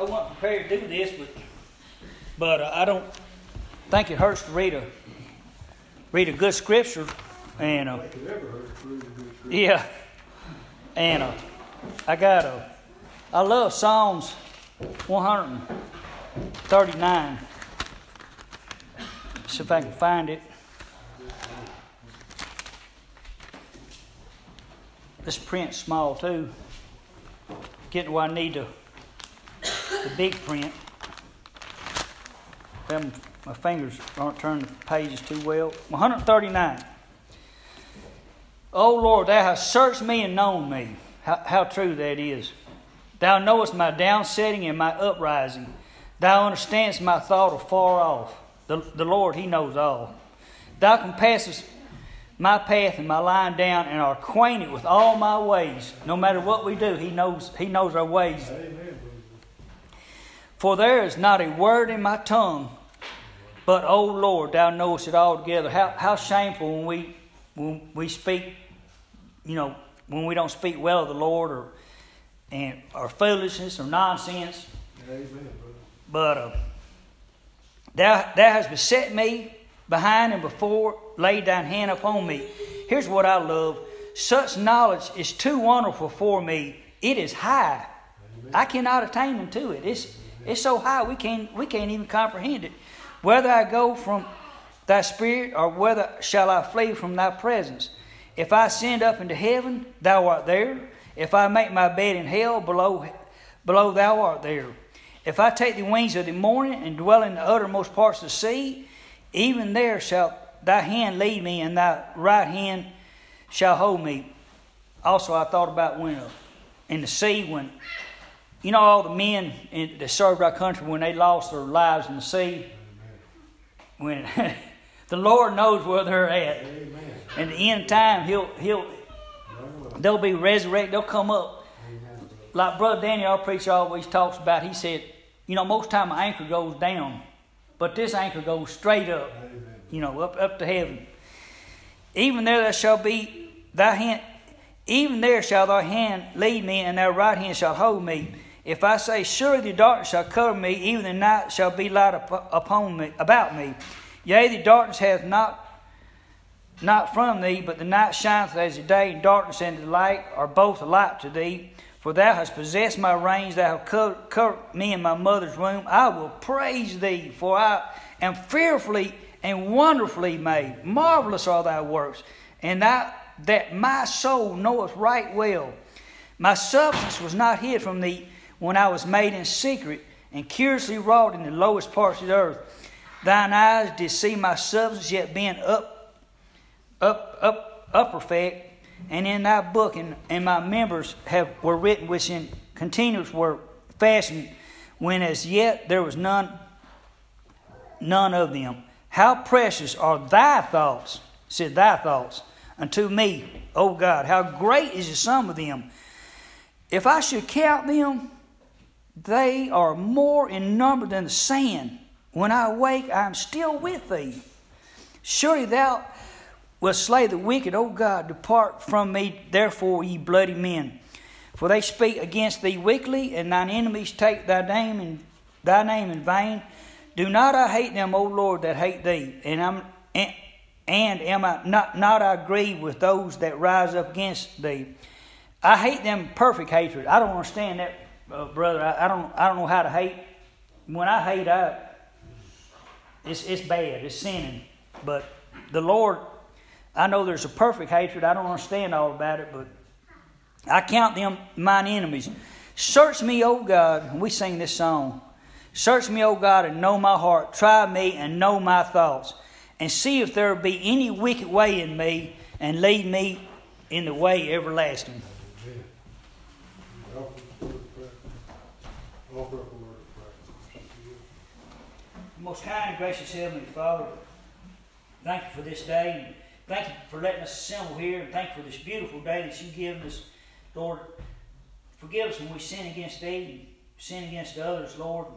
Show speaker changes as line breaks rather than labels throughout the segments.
I wasn't prepared to do this, but but uh, I don't think it hurts to read a read a good scripture, and uh, yeah, and uh, I got a I love Psalms 139. See if I can find it. This print's small too. Getting where I need to the big print. Them, my fingers aren't turning the pages too well. 139. Oh Lord, thou hast searched me and known me. How, how true that is. Thou knowest my downsetting and my uprising. Thou understandest my thought afar off. The, the Lord, He knows all. Thou compassest my path and my lying down and are acquainted with all my ways. No matter what we do, He knows, he knows our ways. Amen. For there is not a word in my tongue, but, O Lord, thou knowest it altogether. How, how shameful when we, when we speak, you know, when we don't speak well of the Lord or, and, or foolishness or nonsense. Amen, but uh, thou, thou hast beset me behind and before, laid thine hand upon me. Here's what I love such knowledge is too wonderful for me. It is high. Amen. I cannot attain unto it. It's, it's so high we can't we can't even comprehend it. Whether I go from thy spirit or whether shall I flee from thy presence. If I ascend up into heaven, thou art there. If I make my bed in hell, below below thou art there. If I take the wings of the morning and dwell in the uttermost parts of the sea, even there shall thy hand lead me, and thy right hand shall hold me. Also, I thought about when uh, in the sea when you know, all the men in, that served our country when they lost their lives in the sea, when the Lord knows where they're at. Amen. And the end time, He'll He'll they'll be resurrected. They'll come up. Amen. Like Brother Daniel, our preacher, always talks about. He said, you know, most time an anchor goes down, but this anchor goes straight up. Amen. You know, up up to heaven. Even there, there shall be thy hand. Even there shall thy hand lead me, and thy right hand shall hold me. If I say, Surely the darkness shall cover me, even the night shall be light upon me, about me. Yea, the darkness hath not not from thee, but the night shineth as the day, and darkness and the light are both alike to thee. For thou hast possessed my reins, thou hast covered, covered me in my mother's womb. I will praise thee, for I am fearfully and wonderfully made. Marvelous are thy works, and thou, that my soul knoweth right well. My substance was not hid from thee when I was made in secret and curiously wrought in the lowest parts of the earth. Thine eyes did see my substance yet being up, up, up, up perfect, and in thy book and, and my members have were written which in continuous were fashioned, when as yet there was none, none of them. How precious are thy thoughts, said thy thoughts, unto me, O God. How great is the sum of them. If I should count them, they are more in number than the sand. When I awake, I am still with thee. Surely thou wilt slay the wicked, O God. Depart from me, therefore, ye bloody men. For they speak against thee wickedly, and thine enemies take thy name in thy name in vain. Do not I hate them, O Lord, that hate thee, and am and, and am I not not I grieve with those that rise up against thee. I hate them perfect hatred. I don't understand that uh, brother, I, I, don't I don't know how to hate. When I hate, I it's it's bad. It's sinning. But the Lord, I know there's a perfect hatred. I don't understand all about it, but I count them mine enemies. Search me, O God. We sing this song. Search me, O God, and know my heart. Try me and know my thoughts, and see if there be any wicked way in me, and lead me in the way everlasting. Most kind and gracious Heavenly Father, thank you for this day. And thank you for letting us assemble here. And thank you for this beautiful day that you've given us. Lord, forgive us when we sin against thee and sin against others, Lord.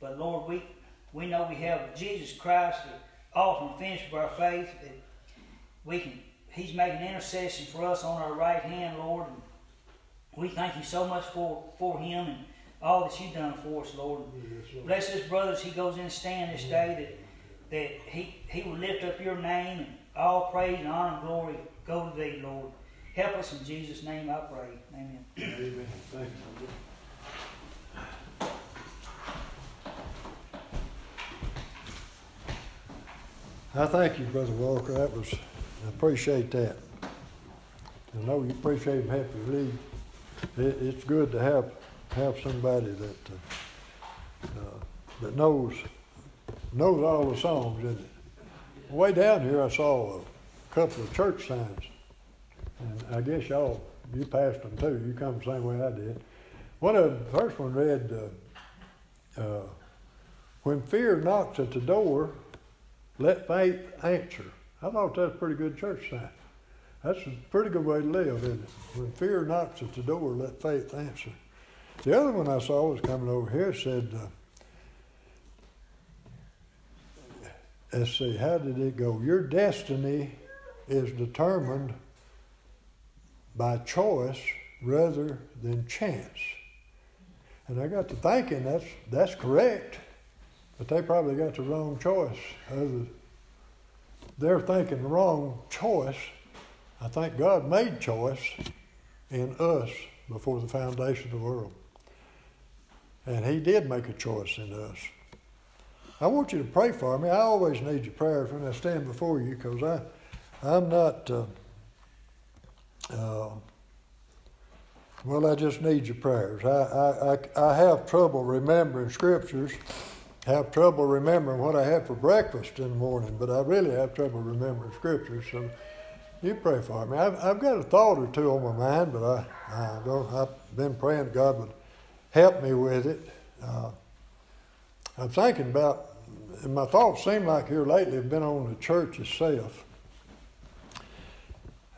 But Lord, we, we know we have Jesus Christ, the and finisher of our faith, that we can He's making intercession for us on our right hand, Lord. And we thank you so much for, for him and all that you've done for us, Lord. Bless this brother as he goes in and stand this day that that he, he will lift up your name and all praise and honor and glory go to thee, Lord. Help us in Jesus' name, I pray. Amen.
Amen. Thank you. I thank you, Brother Walker. That was, I appreciate that. I know you appreciate him helping you lead. It, it's good to have have somebody that uh, uh, that knows knows all the songs. And way down here, I saw a couple of church signs, and I guess y'all you passed them too. You come the same way I did. One of the first one read, uh, uh, "When fear knocks at the door, let faith answer." I thought that was a pretty good church sign. That's a pretty good way to live, isn't it? When fear knocks at the door, let faith answer. The other one I saw was coming over here said, uh, let's see, how did it go? Your destiny is determined by choice rather than chance. And I got to thinking that's that's correct, but they probably got the wrong choice. Other, they're thinking the wrong choice. I think God made choice in us before the foundation of the world. And He did make a choice in us. I want you to pray for me. I always need your prayers when I stand before you because I, I'm not, uh, uh, well, I just need your prayers. I, I, I, I have trouble remembering scriptures, have trouble remembering what I had for breakfast in the morning, but I really have trouble remembering scriptures. So you pray for me. I've, I've got a thought or two on my mind, but I, I don't, I've been praying to God would help me with it. Uh, I'm thinking about, my thoughts seem like here lately have been on the church itself.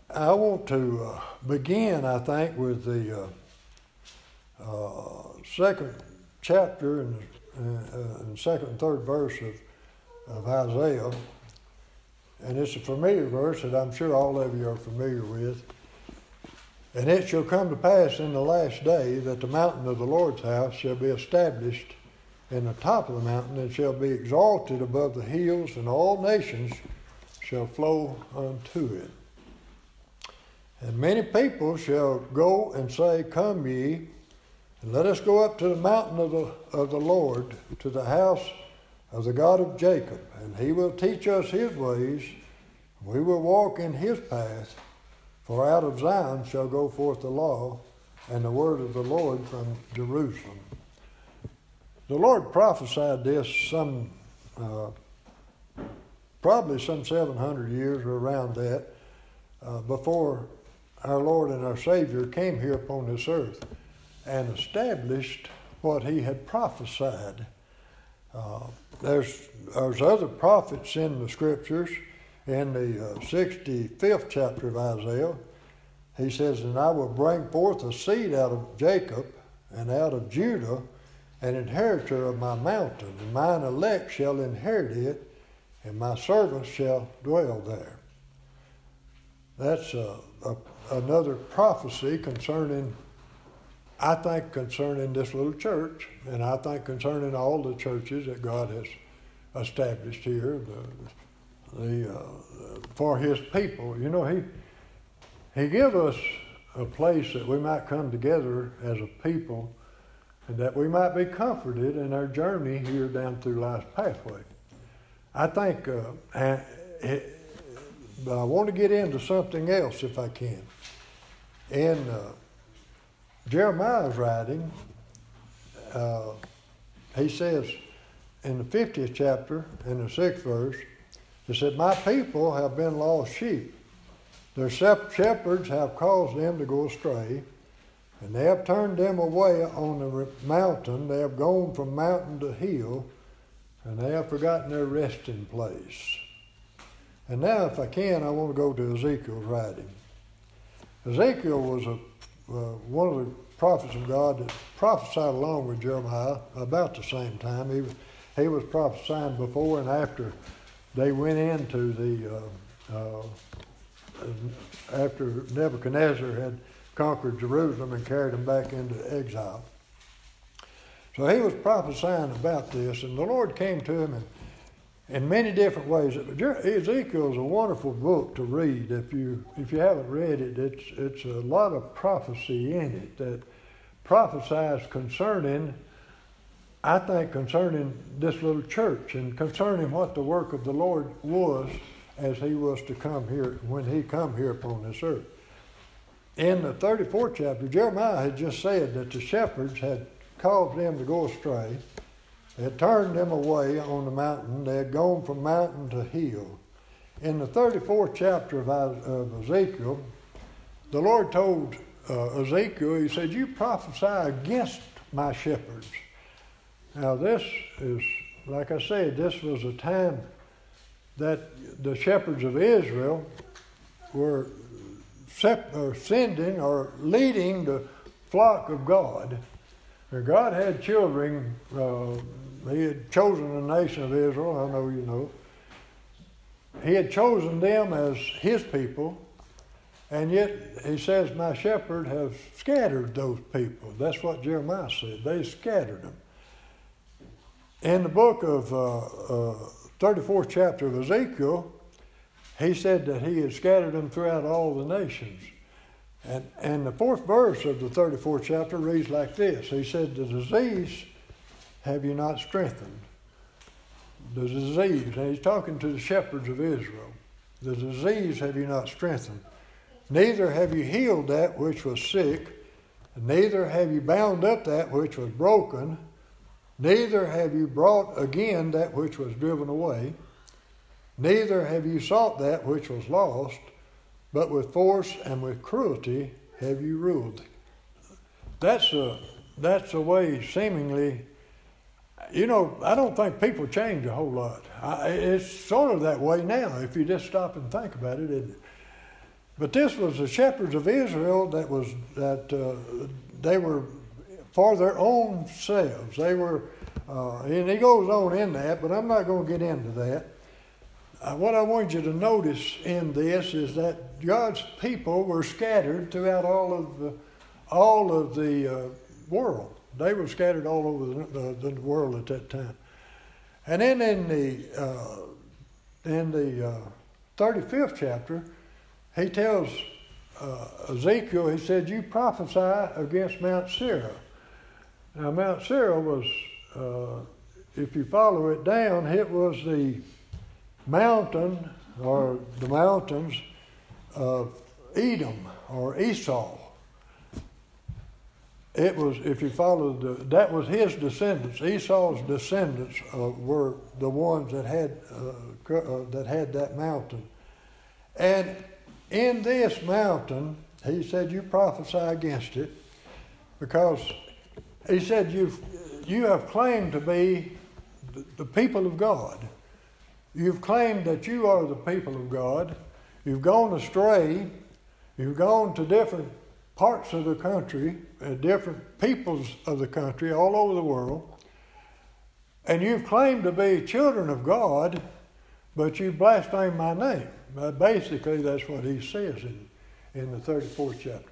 I want to uh, begin, I think, with the uh, uh second chapter and, uh, and, second and third verse of, of Isaiah. And it's a familiar verse that I'm sure all of you are familiar with. And it shall come to pass in the last day that the mountain of the Lord's house shall be established in the top of the mountain and shall be exalted above the hills, and all nations shall flow unto it. And many people shall go and say, Come ye, and let us go up to the mountain of the, of the Lord, to the house of the God of Jacob, and he will teach us his ways, we will walk in his path. For out of Zion shall go forth the law and the word of the Lord from Jerusalem. The Lord prophesied this some, uh, probably some 700 years or around that, uh, before our Lord and our Savior came here upon this earth and established what he had prophesied. Uh, there's, there's other prophets in the scriptures. In the uh, 65th chapter of Isaiah, he says, And I will bring forth a seed out of Jacob and out of Judah an inheritor of my mountain, and mine elect shall inherit it, and my servants shall dwell there. That's a, a, another prophecy concerning, I think, concerning this little church, and I think concerning all the churches that God has established here the, the, uh, for His people. You know, He, he gives us a place that we might come together as a people and that we might be comforted in our journey here down through life's pathway. I think, uh, I, but I want to get into something else if I can. In uh, Jeremiah's writing, uh, he says in the 50th chapter, in the sixth verse, he said, My people have been lost sheep. Their shepherds have caused them to go astray and they have turned them away on the mountain. They have gone from mountain to hill, and they have forgotten their resting place. And now, if I can, I want to go to Ezekiel's writing. Ezekiel was a, uh, one of the prophets of God that prophesied along with Jeremiah about the same time. He he was prophesying before and after they went into the, uh, uh, after Nebuchadnezzar had conquered Jerusalem and carried them back into exile. So he was prophesying about this, and the Lord came to him in, in many different ways. Ezekiel is a wonderful book to read. If you if you haven't read it, it's it's a lot of prophecy in it that prophesies concerning, I think, concerning this little church and concerning what the work of the Lord was as he was to come here when he come here upon this earth. In the 34th chapter, Jeremiah had just said that the shepherds had caused them to go astray. Had turned them away on the mountain. They had gone from mountain to hill. In the 34th chapter of, of Ezekiel, the Lord told uh, Ezekiel, He said, You prophesy against my shepherds. Now, this is, like I said, this was a time that the shepherds of Israel were sending or leading the flock of God God had children. Uh, he had chosen the nation of Israel. I know you know. He had chosen them as his people, and yet he says, "My shepherd has scattered those people." That's what Jeremiah said. They scattered them. In the book of uh, uh, 34th chapter of Ezekiel, he said that he had scattered them throughout all the nations. And, and the fourth verse of the 34th chapter reads like this He said, The disease have you not strengthened. The disease, and he's talking to the shepherds of Israel. The disease have you not strengthened. Neither have you healed that which was sick, neither have you bound up that which was broken, neither have you brought again that which was driven away, neither have you sought that which was lost but with force and with cruelty have you ruled. That's a, that's a way, seemingly, you know, I don't think people change a whole lot. I, it's sort of that way now if you just stop and think about it. it but this was the shepherds of Israel that was that uh, they were for their own selves. They were, uh, and he goes on in that, but I'm not going to get into that. Uh, what I want you to notice in this is that God's people were scattered throughout all of the, all of the uh, world. They were scattered all over the, the, the, world at that time. And then in the, uh, in the 35th uh, chapter, he tells uh, Ezekiel, he said, You prophesy against Mount Seir. Now, Mount Seir was, uh, if you follow it down, it was the mountain or the mountains of Edom or Esau. It was, if you follow the, that was his descendants. Esau's descendants uh, were the ones that had uh, uh, that had that mountain. And in this mountain, he said, "You prophesy against it, because he said You've, you have claimed to be the, people of God." You've claimed that you are the people of God. You've gone astray. You've gone to different parts of the country, uh, different peoples of the country, all over the world. And you've claimed to be children of God, but you blaspheme my name. Basically, that's what he says in, in the 34th chapter.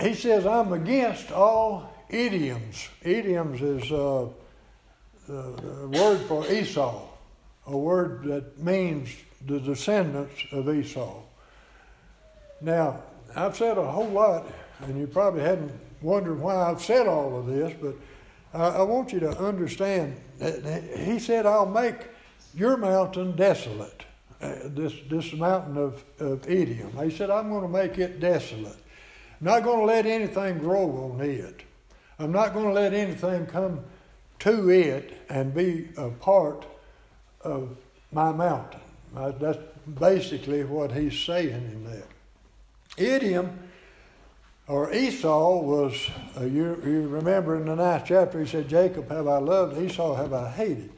He says, I'm against all Idumeans. Idumeans is. Uh, the word for Esau, a word that means the descendants of Esau. Now, I've said a whole lot, and you probably hadn't wondered why I've said all of this, but I, I want you to understand that he said, I'll make your mountain desolate. Uh, this, this mountain of, of Edom. He said, I'm going to make it desolate. I'm not going to let anything grow on it. I'm not going to let anything come to it and be a part of my mountain. Uh, that's basically what he's saying in that. Idiom or Esau was, uh, you, you remember in the ninth chapter, he said, Jacob have I loved, Esau have I hated.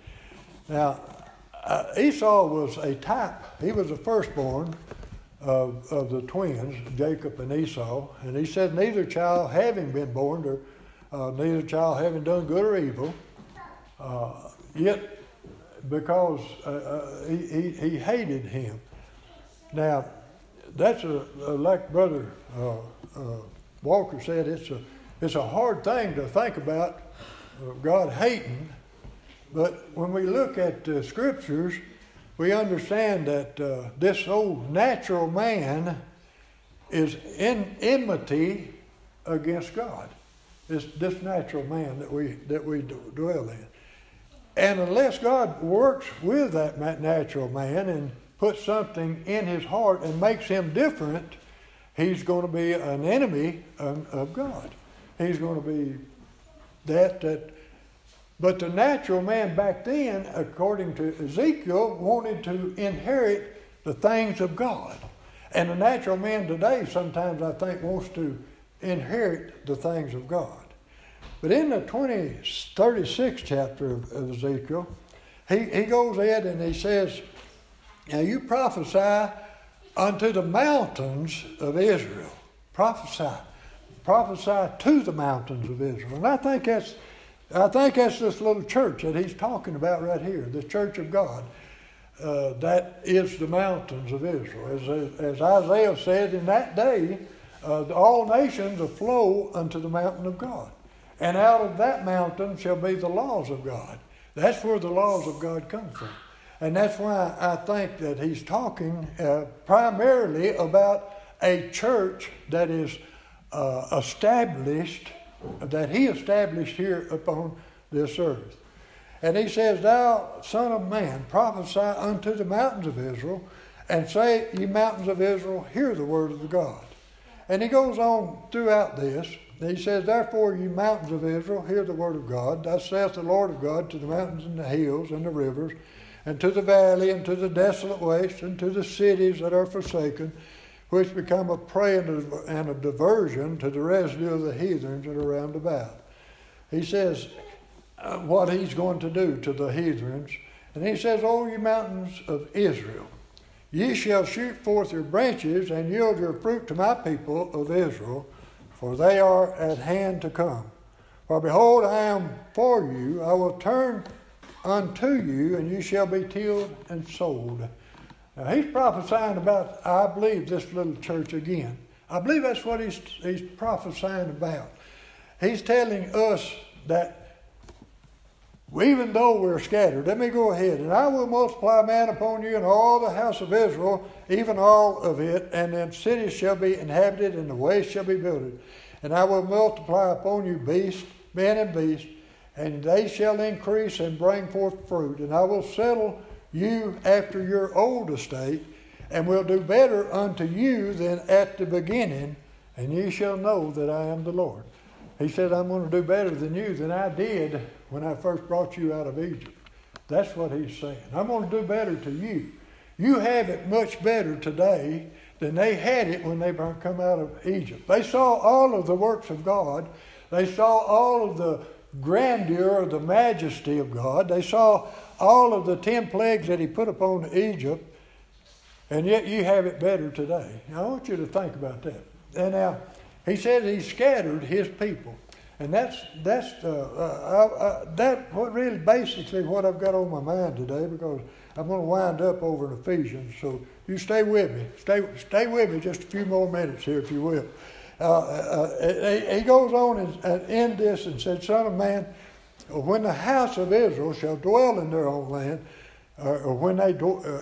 Now, uh, Esau was a type, he was the firstborn of, of the twins, Jacob and Esau. And he said, Neither child having been born, or uh, neither child having done good or evil, uh, yet, because uh, uh, he, he, he, hated him. Now, that's a, like Brother uh, uh, Walker said, it's a it's a hard thing to think about God hating, but when we look at the scriptures, we understand that uh, this old natural man is in enmity against God. It's this natural man that we that we dwell in, and unless God works with that natural man and puts something in his heart and makes him different, he's going to be an enemy of, God. He's going to be that that. But the natural man back then, according to Ezekiel, wanted to inherit the things of God. And the natural man today sometimes I think wants to inherit the things of God. But in the 20, 36th chapter of, of Ezekiel, he, he goes in and he says, Now you prophesy unto the mountains of Israel. Prophesy. Prophesy to the mountains of Israel. And I think that's I think that's this little church that he's talking about right here, the church of God. Uh, that is the mountains of Israel. As, as Isaiah said, in that day, uh, all nations will flow unto the mountain of God. And out of that mountain shall be the laws of God. That's where the laws of God come from. And that's why I think that he's talking uh, primarily about a church that is uh, established, that he established here upon this earth. And he says, Thou, son of man, prophesy unto the mountains of Israel, and say, Ye mountains of Israel, hear the word of the God. And he goes on throughout this. He says, Therefore, ye mountains of Israel, hear the word of God. Thus saith the Lord of God to the mountains and the hills and the rivers, and to the valley, and to the desolate waste, and to the cities that are forsaken, which become a prey and a diversion to the residue of the heathens that are round about. He says, uh, what he's going to do to the heathens. And he says, O ye mountains of Israel, ye shall shoot forth your branches and yield your fruit to my people of Israel, for they are at hand to come. For behold, I am for you, I will turn unto you, and you shall be tilled and sold. Now he's prophesying about, I believe, this little church again. I believe that's what he's, he's prophesying about. He's telling us that even though we're scattered, let me go ahead. And I will multiply man upon you and all the house of Israel, even all of it, and then cities shall be inhabited, and the ways shall be builded. And I will multiply upon you beasts, men and beasts, and they shall increase and bring forth fruit. And I will settle you after your old estate, and will do better unto you than at the beginning, and ye shall know that I am the Lord. He said, I'm going to do better than you than I did when I first brought you out of Egypt. That's what he's saying. I'm going to do better to you. You have it much better today than they had it when they come out of Egypt. They saw all of the works of God. They saw all of the grandeur, of the majesty of God. They saw all of the ten plagues that he put upon Egypt. And yet you have it better today. I want you to think about that. And now, he said he scattered his people. And that's that's uh, uh, uh, that what really basically what I've got on my mind today because I'm going to wind up over in Ephesians. So you stay with me. Stay stay with me just a few more minutes here, if you will. Uh, uh, uh, he goes on and, end this and said, "Son of man, when the house of Israel shall dwell in their own land." or when they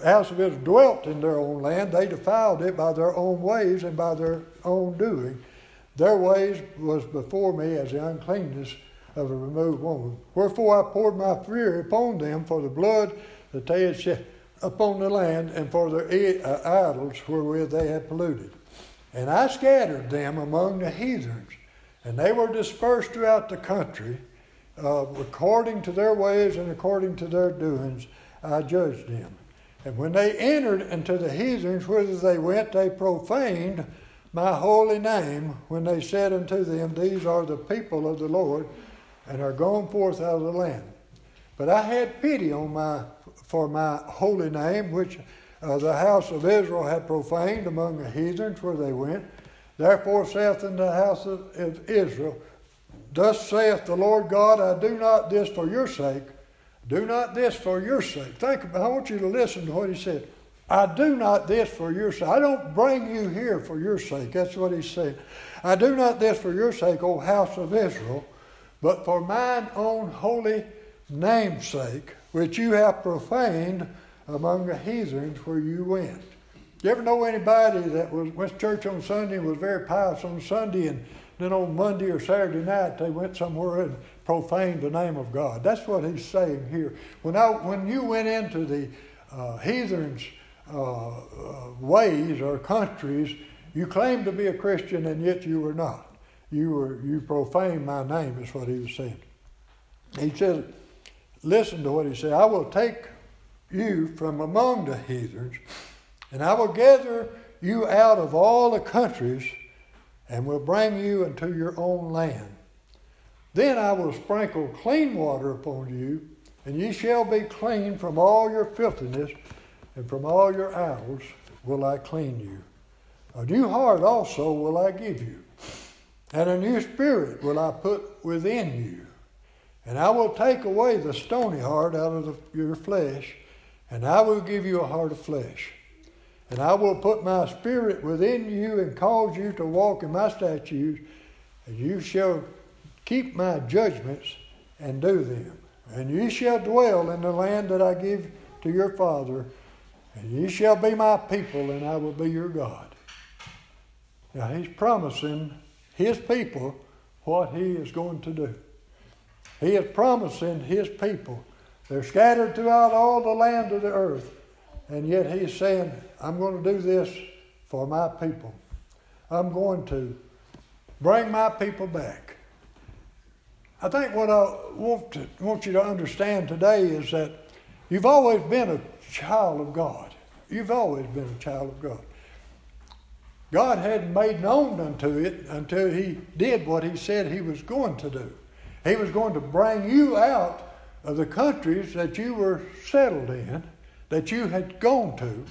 house of Israel dwelt in their own land, they defiled it by their own ways and by their own doing. Their ways was before me as the uncleanness of a removed woman. Wherefore I poured my fury upon them for the blood that they had shed upon the land and for their uh, idols wherewith they had polluted. And I scattered them among the heathens, and they were dispersed throughout the country, uh, according to their ways and according to their doings. I judged them. And when they entered into the heathens whither they went, they profaned my holy name when they said unto them, These are the people of the Lord, and are gone forth out of the land. But I had pity on my for my holy name, which uh, the house of Israel had profaned among the heathens where they went. Therefore saith in the house of, Israel, Thus saith the Lord God, I do not this for your sake, do not this for your sake. Think about, I want you to listen to what he said. I do not this for your sake. I don't bring you here for your sake. That's what he said. I do not this for your sake, O house of Israel, but for mine own holy name's sake, which you have profaned among the heathens where you went. You ever know anybody that was went to church on Sunday and was very pious on Sunday, and then on Monday or Saturday night they went somewhere and profaned the name of God? That's what he's saying here. When I when you went into the uh, heathens' uh, uh, ways or countries, you claimed to be a Christian and yet you were not. You were you profaned my name, is what he was saying. He says, listen to what he said. I will take you from among the heathens, and I will gather you out of all the countries, and will bring you into your own land. Then I will sprinkle clean water upon you, and ye shall be clean from all your filthiness, and from all your idols will I clean you. A new heart also will I give you, and a new spirit will I put within you. And I will take away the stony heart out of the, your flesh, and I will give you a heart of flesh. And I will put my spirit within you and cause you to walk in my statutes, and you shall keep my judgments and do them. And you shall dwell in the land that I give to your father, and you shall be my people, and I will be your God. Now he's promising his people what he is going to do. He is promising his people. They're scattered throughout all the land of the earth. And yet he's saying, I'm going to do this for my people. I'm going to bring my people back. I think what I want, to, want you to understand today is that you've always been a child of God. You've always been a child of God. God hadn't made known unto it until He did what He said He was going to do. He was going to bring you out of the countries that you were settled in, that you had gone to.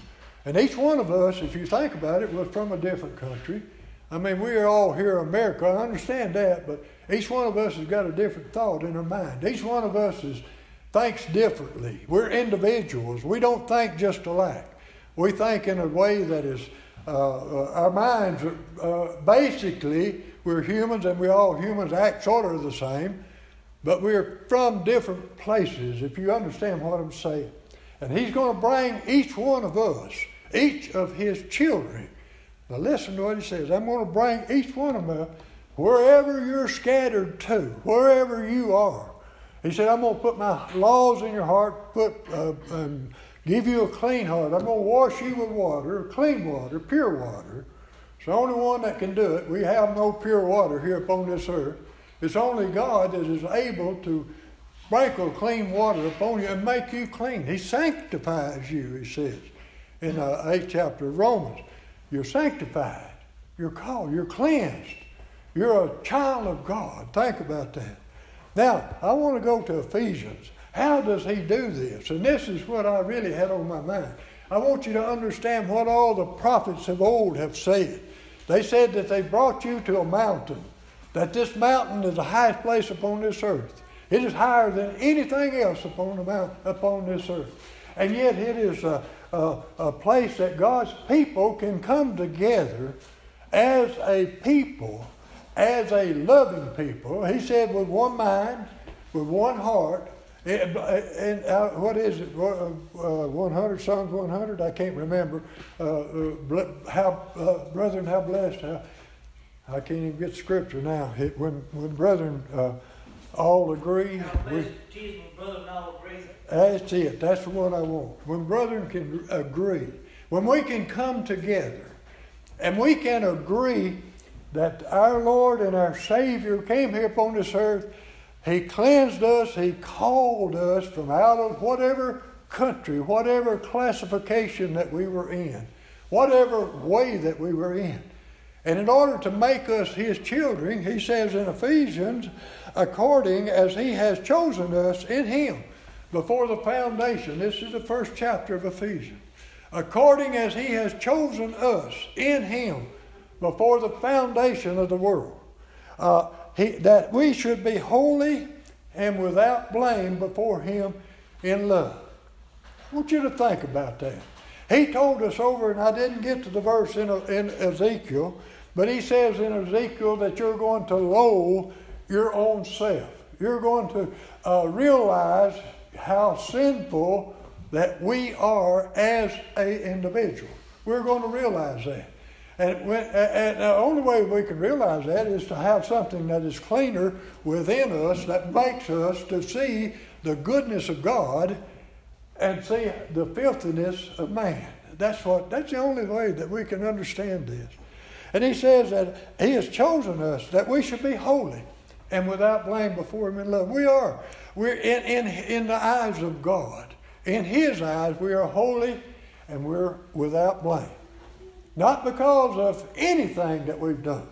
And each one of us, if you think about it, was from a different country. I mean, we are all here in America. I understand that, but each one of us has got a different thought in our mind. Each one of us is, thinks differently. We're individuals. We don't think just alike. We think in a way that is, uh, uh, our minds are uh, basically, we're humans and we all humans act sort of the same, but we're from different places, if you understand what I'm saying. And He's going to bring each one of us, each of His children. Now, listen to what He says. I'm going to bring each one of them wherever you're scattered to, wherever you are. He said, I'm going to put my laws in your heart, put uh, and give you a clean heart. I'm going to wash you with water, clean water, pure water. It's the only one that can do it. We have no pure water here upon this earth. It's only God that is able to sprinkle clean water upon you and make you clean. He sanctifies you, he says in the uh, 8th chapter of Romans. You're sanctified. You're called. You're cleansed. You're a child of God. Think about that. Now, I want to go to Ephesians. How does he do this? And this is what I really had on my mind. I want you to understand what all the prophets of old have said. They said that they brought you to a mountain, that this mountain is the highest place upon this earth. It is higher than anything else upon the mountain, upon this earth. And yet it is a, a, a place that God's people can come together as a people, as a loving people. He said, with one mind, with one heart, and, and uh, what is it? Uh, 100 Psalms 100. I can't remember. Uh, uh how uh, brethren, how blessed. How, I can't even get scripture now. It, when when brethren uh, all agree. That's it. That's what I want. When brethren can agree, when we can come together, and we can agree that our Lord and our Savior came here upon this earth he cleansed us, He called us from out of whatever country, whatever classification that we were in, whatever way that we were in. And in order to make us His children, He says in Ephesians, according as He has chosen us in Him before the foundation. This is the first chapter of Ephesians. According as He has chosen us in Him before the foundation of the world. Uh, he, that we should be holy and without blame before Him in love. I want you to think about that. He told us over, and I didn't get to the verse in, in Ezekiel, but he says in Ezekiel that you're going to loathe your own self. You're going to uh, realize how sinful that we are as a individual. We're going to realize that. And, when, and the only way we can realize that is to have something that is cleaner within us that makes us to see the goodness of God and see the filthiness of man. That's what that's the only way that we can understand this. And he says that he has chosen us that we should be holy and without blame before him in love. We are. We're in, in, in the eyes of God. In his eyes, we are holy and we're without blame. Not because of anything that we've done,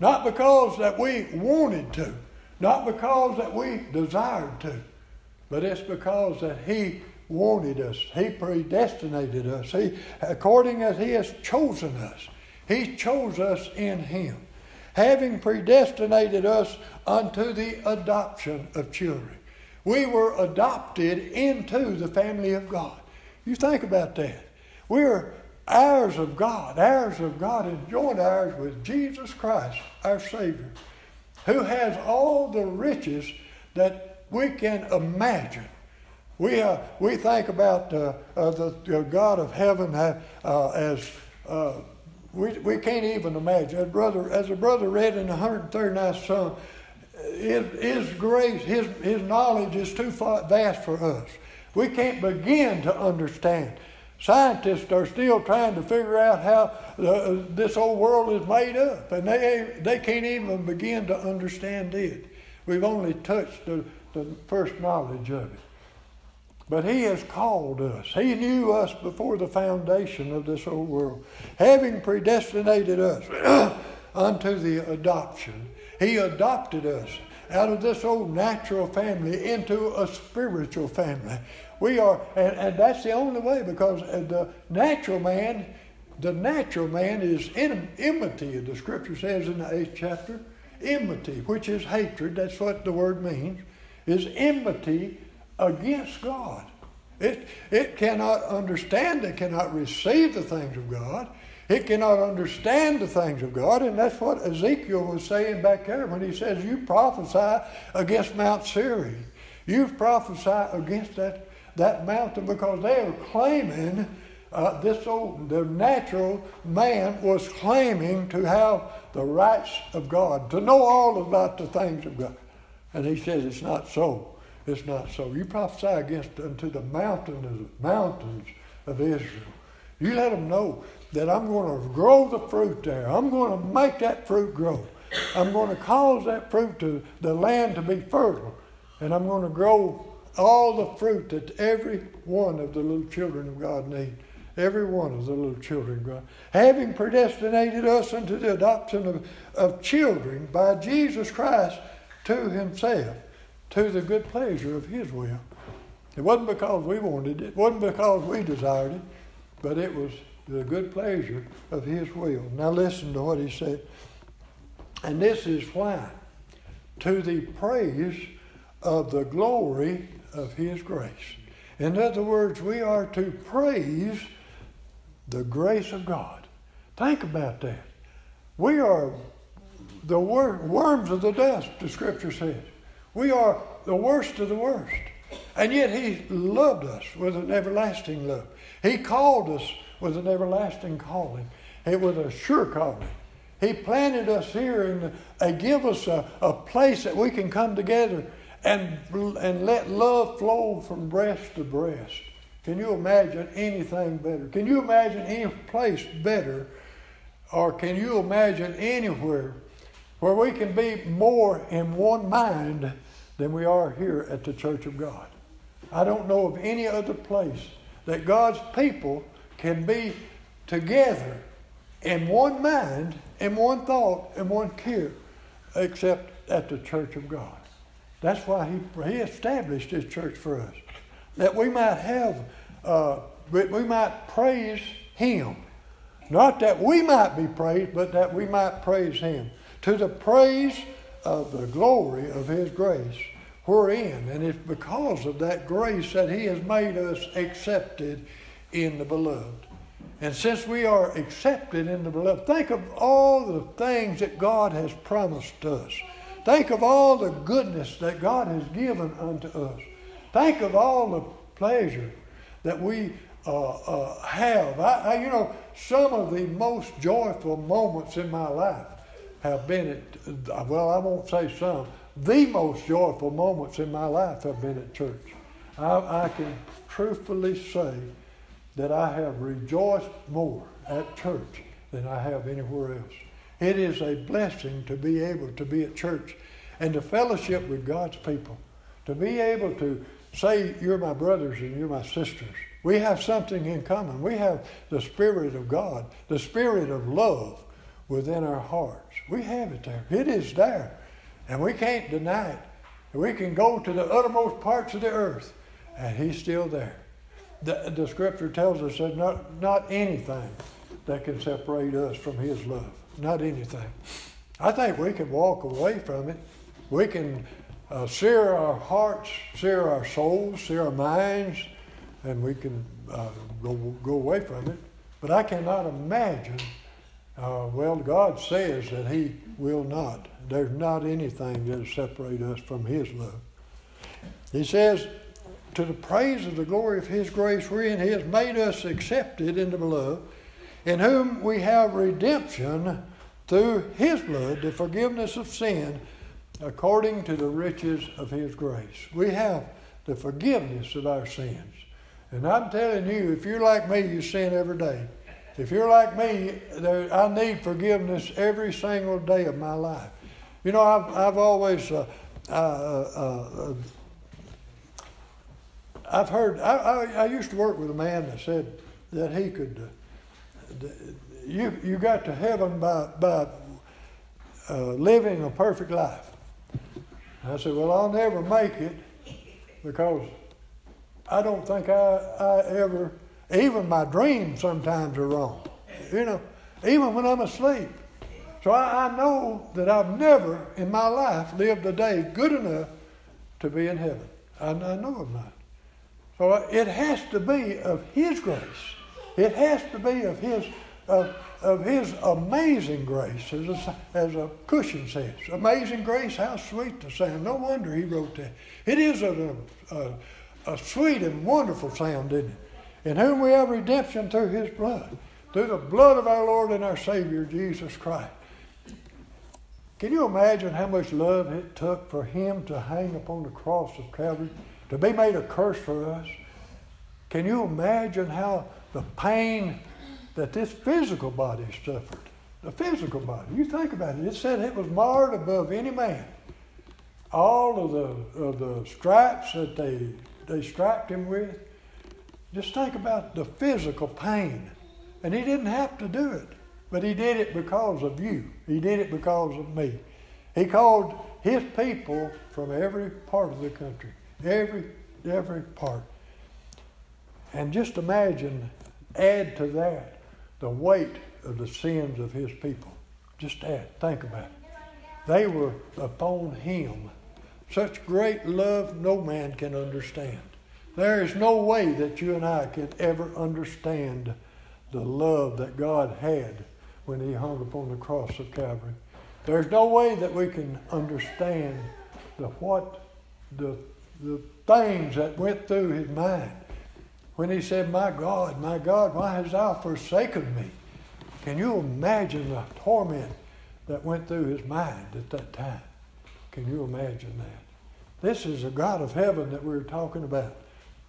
not because that we wanted to, not because that we desired to, but it's because that He wanted us. He predestinated us. He, according as He has chosen us, He chose us in Him, having predestinated us unto the adoption of children. We were adopted into the family of God. You think about that. We're heirs of God, heirs of God, and joint heirs with Jesus Christ, our Savior, who has all the riches that we can imagine. We, uh, we think about uh, uh, the, God of heaven uh, as uh, we, we can't even imagine. As brother, as a brother read in the 139th Psalm, his, his grace, his, his knowledge is too far, vast for us. We can't begin to understand. Scientists are still trying to figure out how the, this whole world is made up, and they, they can't even begin to understand it. We've only touched the, the first knowledge of it. But He has called us. He knew us before the foundation of this whole world, having predestinated us unto the adoption. He adopted us out of this old natural family into a spiritual family. We are, and, and that's the only way because uh, the natural man, the natural man is in, enmity, the scripture says in the eighth chapter. Enmity, which is hatred, that's what the word means, is enmity against God. It, it cannot understand, it cannot receive the things of God. It cannot understand the things of God, and that's what Ezekiel was saying back there when he says, You prophesy against Mount Seir. You prophesy against that that mountain because they are claiming uh, this old, the natural man was claiming to have the rights of God, to know all about the things of God. And he says it's not so. It's not so. You prophesy against unto the mountains, mountains of Israel. You let them know that I'm going to grow the fruit there. I'm going to make that fruit grow. I'm going to cause that fruit to the land to be fertile, and I'm going to grow all the fruit that every one of the little children of God need. Every one of the little children of God. Having predestinated us unto the adoption of, of children by Jesus Christ to himself, to the good pleasure of his will. It wasn't because we wanted it, it wasn't because we desired it, but it was the good pleasure of his will. Now listen to what he said. And this is why, to the praise of the glory of His grace. In other words, we are to praise the grace of God. Think about that. We are the wor- worms of the dust, the scripture says. We are the worst of the worst. And yet He loved us with an everlasting love. He called us with an everlasting calling. It was a sure calling. He planted us here and uh, give us a, a place that we can come together and, and let love flow from breast to breast. Can you imagine anything better? Can you imagine any place better? Or can you imagine anywhere where we can be more in one mind than we are here at the Church of God? I don't know of any other place that God's people can be together in one mind, in one thought, in one care, except at the Church of God. That's why he, he established his church for us, that we might have, uh, we might praise him. Not that we might be praised, but that we might praise him. To the praise of the glory of his grace, wherein, and it's because of that grace that he has made us accepted in the beloved. And since we are accepted in the beloved, think of all the things that God has promised us. Think of all the goodness that God has given unto us. Think of all the pleasure that we uh, uh, have. I, I, you know, some of the most joyful moments in my life have been at, well, I won't say some, the most joyful moments in my life have been at church. I, I can truthfully say that I have rejoiced more at church than I have anywhere else. It is a blessing to be able to be at church and to fellowship with God's people, to be able to say, You're my brothers and you're my sisters. We have something in common. We have the Spirit of God, the Spirit of love within our hearts. We have it there. It is there. And we can't deny it. We can go to the uttermost parts of the earth, and He's still there. The, the scripture tells us that not, not anything that can separate us from His love. Not anything. I think we can walk away from it. We can uh, sear our hearts, sear our souls, sear our minds, and we can uh, go, go away from it. But I cannot imagine, uh, well, God says that He will not there's not anything that will separate us from His love. He says, To the praise of the glory of His grace, wherein He has made us accepted in the beloved, in whom we have redemption through His blood, the forgiveness of sin, according to the riches of His grace. We have the forgiveness of our sins. And I'm telling you, if you're like me, you sin every day. If you're like me, I need forgiveness every single day of my life. You know, I've, I've always, uh, uh, uh, I've heard, I, I, I, used to work with a man that said that he could, uh, you, you got to heaven by, by uh, living a perfect life. I said, well, I'll never make it because I don't think I, I ever, even my dreams sometimes are wrong. You know, even when I'm asleep. So I, I know that I've never in my life lived a day good enough to be in heaven. I, I know I'm not. So it has to be of His grace. It has to be of His of, of His amazing grace, as a, as a cushion says. Amazing grace, how sweet the sound. No wonder He wrote that. It is a, a, a sweet and wonderful sound, isn't it? In whom we have redemption through His blood, through the blood of our Lord and our Savior Jesus Christ. Can you imagine how much love it took for him to hang upon the cross of Calvary, to be made a curse for us? Can you imagine how the pain that this physical body suffered? The physical body. You think about it. It said it was marred above any man. All of the, of the stripes that they, they strapped him with. Just think about the physical pain. And he didn't have to do it. But he did it because of you. He did it because of me. He called his people from every part of the country, every every part. And just imagine, add to that the weight of the sins of his people. Just add, think about it. They were upon him. Such great love no man can understand. There is no way that you and I can ever understand the love that God had when he hung upon the cross of Calvary. There's no way that we can understand the what the the things that went through his mind when he said, My God, my God, why hast thou forsaken me? Can you imagine the torment that went through his mind at that time? Can you imagine that? This is a God of heaven that we're talking about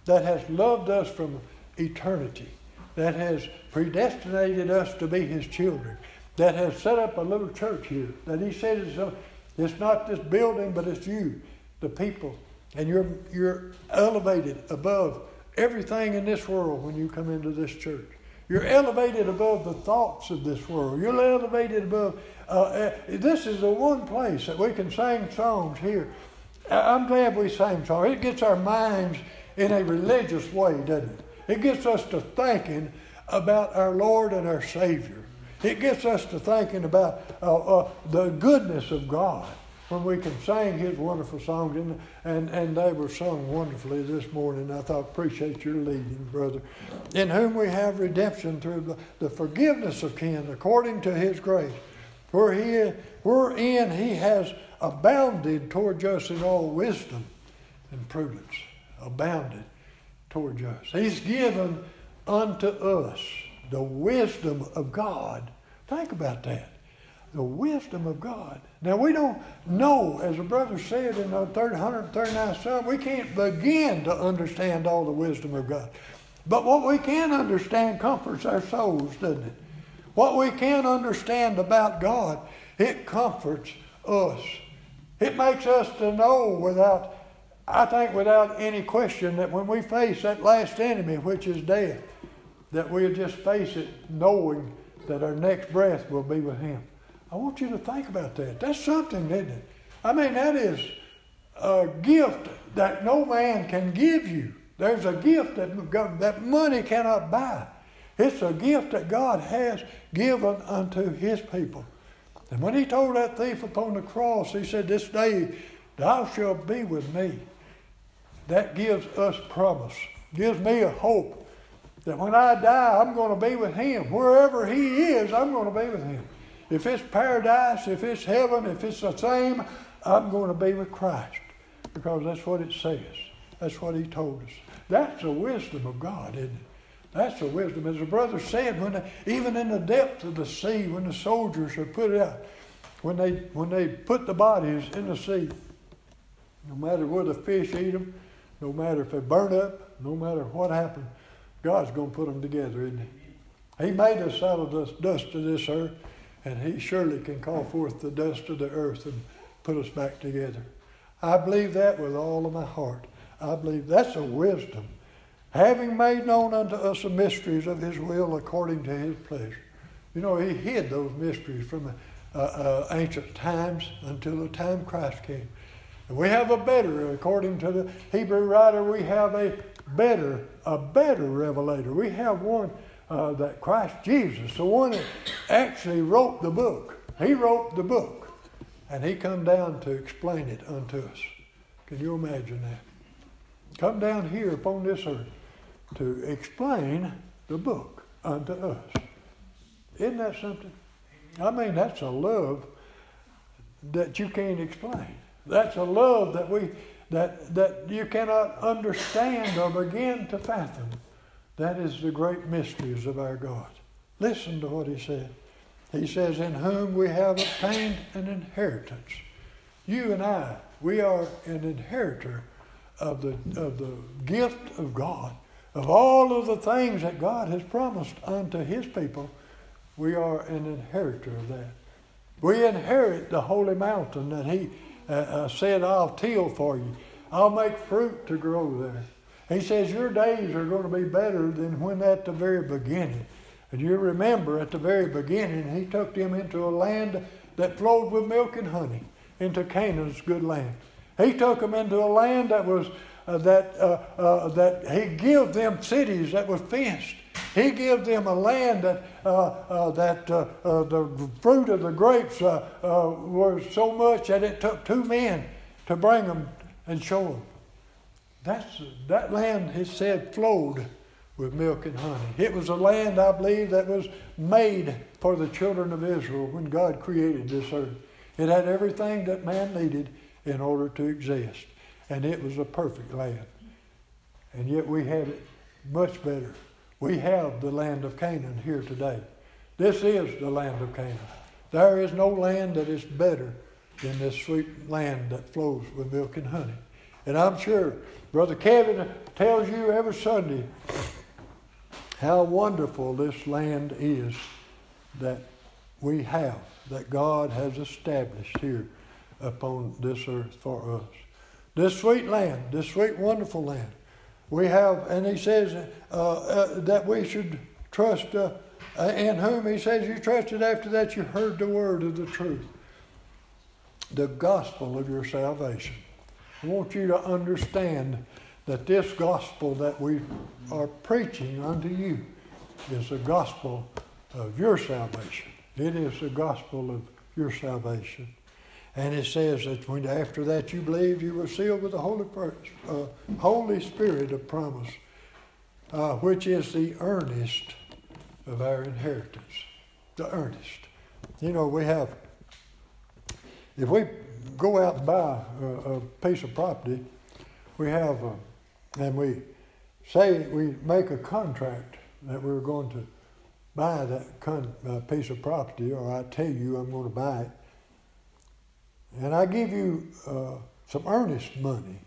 that has loved us from eternity that has predestinated us to be his children, that has set up a little church here, that he said it's, it's not this building, but it's you, the people. And you're, you're elevated above everything in this world when you come into this church. You're elevated above the thoughts of this world. You're elevated above. Uh, uh, this is the one place that we can sing songs here. I'm glad we sing songs. It gets our minds in a religious way, doesn't it? It gets us to thinking about our Lord and our Savior. It gets us to thinking about uh, uh, the goodness of God. when we can sing His wonderful songs, and, and, and they were sung wonderfully this morning. I thought, appreciate your leading, brother. In whom we have redemption through the, the forgiveness of kin according to His grace, where He, wherein He has abounded towards us in all wisdom and prudence. Abounded towards us. He's given unto us the wisdom of God. Think about that. The wisdom of God. Now, we don't know, as a brother said in the 139th Psalm, we can't begin to understand all the wisdom of God. But what we can understand comforts our souls, doesn't it? What we can understand about God, it comforts us. It makes us to know without, I think, without any question that when we face that last enemy, which is death, that we'll just face it knowing that our next breath will be with Him. I want you to think about that. That's something, isn't it? I mean, that is a gift that no man can give you. There's a gift that, that money cannot buy. It's a gift that God has given unto His people. And when He told that thief upon the cross, He said, This day thou shalt be with me. That gives us promise, gives me a hope that when I die, I'm going to be with Him. Wherever He is, I'm going to be with Him. If it's paradise, if it's heaven, if it's the same, I'm going to be with Christ because that's what it says. That's what He told us. That's the wisdom of God, isn't it? That's the wisdom. As the brother said, when they, even in the depth of the sea, when the soldiers are put out, when they when they put the bodies in the sea, no matter where the fish eat them, no matter if they burn up, no matter what happened, God's going to put them together, isn't He? He made us out of the dust of this earth, and He surely can call forth the dust of the earth and put us back together. I believe that with all of my heart. I believe that's a wisdom. Having made known unto us the mysteries of His will according to His pleasure. You know, He hid those mysteries from uh, uh, ancient times until the time Christ came. We have a better, according to the Hebrew writer, we have a better, a better revelator. We have one uh, that Christ Jesus, the one that actually wrote the book. He wrote the book, and he come down to explain it unto us. Can you imagine that? Come down here upon this earth to explain the book unto us. Isn't that something? I mean, that's a love that you can't explain. That's a love that we that, that you cannot understand or begin to fathom. That is the great mysteries of our God. Listen to what he said. He says, In whom we have obtained an inheritance. You and I, we are an inheritor of the, of the gift of God. Of all of the things that God has promised unto his people, we are an inheritor of that. We inherit the holy mountain that he uh, uh, said, I'll till for you. I'll make fruit to grow there. He says, Your days are going to be better than when at the very beginning. And you remember at the very beginning, he took them into a land that flowed with milk and honey, into Canaan's good land. He took them into a land that was uh, that uh, uh, that he gave them cities that were fenced. He gave them a land that uh, uh, that uh, the fruit of the grapes was so much that it took two men to bring them and show them. That's, that land, he said, flowed with milk and honey. It was a land, I believe, that was made for the children of Israel when God created this earth. It had everything that man needed in order to exist, and it was a perfect land. And yet we have it much better. We have the land of Canaan here today. This is the land of Canaan. There is no land that is better than this sweet land that flows with milk and honey. And I'm sure Brother Kevin tells you every Sunday how wonderful this land is that we have, that God has established here upon this earth for us. This sweet land, this sweet, wonderful land. We have, and he says uh, uh, that we should trust uh, in whom he says you trusted after that you heard the word of the truth, the gospel of your salvation. I want you to understand that this gospel that we are preaching unto you is the gospel of your salvation. It is the gospel of your salvation. And it says that when after that you believed, you were sealed with the Holy, uh, Holy Spirit of promise, uh, which is the earnest of our inheritance. The earnest. You know, we have, if we go out and buy a, a piece of property, we have, uh, and we say we make a contract that we're going to buy that con- uh, piece of property, or I tell you I'm going to buy it, and I give you uh, some earnest money.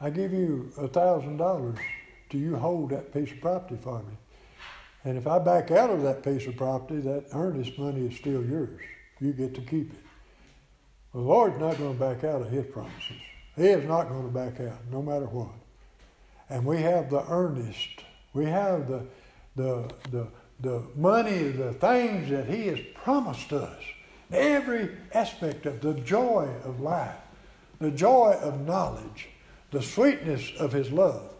I give you a thousand dollars to you hold that piece of property for me. And if I back out of that piece of property, that earnest money is still yours. You get to keep it. The Lord's not going to back out of His promises. He is not going to back out, no matter what. And we have the earnest. We have the the the the money, the things that He has promised us. Every aspect of the joy of life, the joy of knowledge, the sweetness of His love,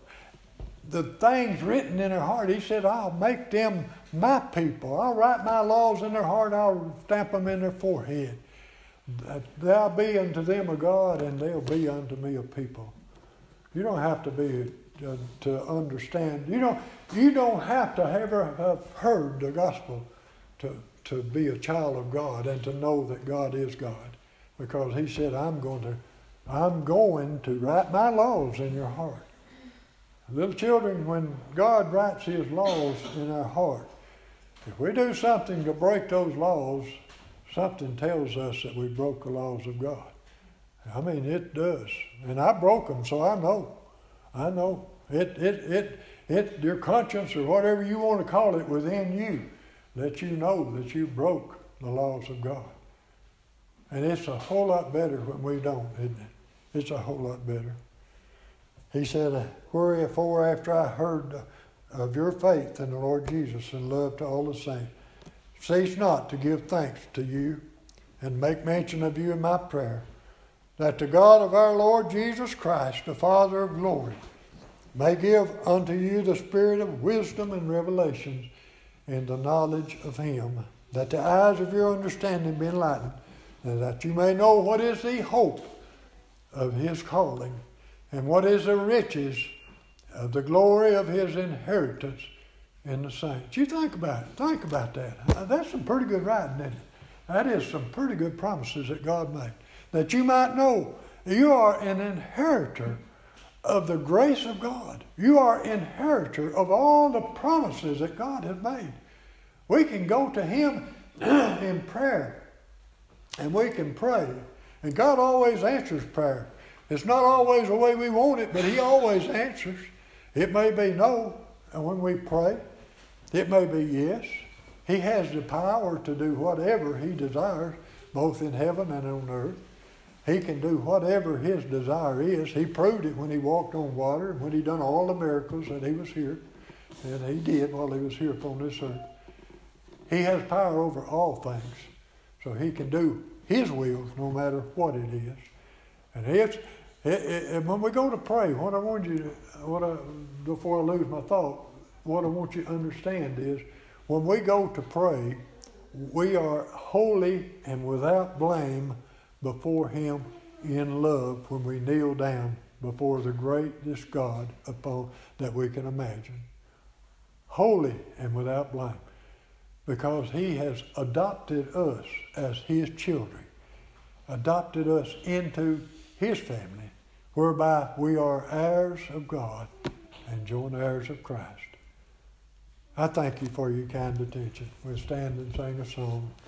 the things written in their heart. He said, I'll make them my people. I'll write my laws in their heart. I'll stamp them in their forehead. They'll be unto them a God, and they'll be unto me a people. You don't have to be uh, to understand. You don't. You don't have to ever have heard the gospel to to be a child of God and to know that God is God, because He said, "I'm going to, I'm going to write my laws in your heart." Little children, when God writes His laws in our heart, if we do something to break those laws, something tells us that we broke the laws of God. I mean, it does. And I broke them, so I know. I know. It, it, it, it, your conscience or whatever you want to call it within you, let you know that you broke the laws of God. And it's a whole lot better when we don't, isn't it? It's a whole lot better. He said, uh, Wherefore, after I heard uh, of your faith in the Lord Jesus and love to all the saints, cease not to give thanks to you and make mention of you in my prayer, that the God of our Lord Jesus Christ, the Father of glory, may give unto you the spirit of wisdom and revelation in the knowledge of him, that the eyes of your understanding be enlightened, and that you may know what is the hope of his calling, and what is the riches of the glory of his inheritance in the saints. You think about it. Think about that. Uh, that's some pretty good writing, isn't it? That is some pretty good promises that God made. That you might know you are an inheritor of the grace of God. You are inheritor of all the promises that God has made. We can go to Him in prayer and we can pray. And God always answers prayer. It's not always the way we want it, but He always answers. It may be no, and when we pray, it may be yes. He has the power to do whatever He desires, both in heaven and on earth. He can do whatever his desire is. He proved it when he walked on water when he done all the miracles that he was here. And he did while he was here upon this earth. He has power over all things. So he can do his will no matter what it is. And it, it, when we go to pray, what I want you to, what I, before I lose my thought, what I want you to understand is when we go to pray, we are holy and without blame before Him in love when we kneel down before the greatest God upon that we can imagine. Holy and without blame. Because He has adopted us as His children, adopted us into His family, whereby we are heirs of God and joint heirs of Christ. I thank you for your kind attention. We'll stand and sing a song.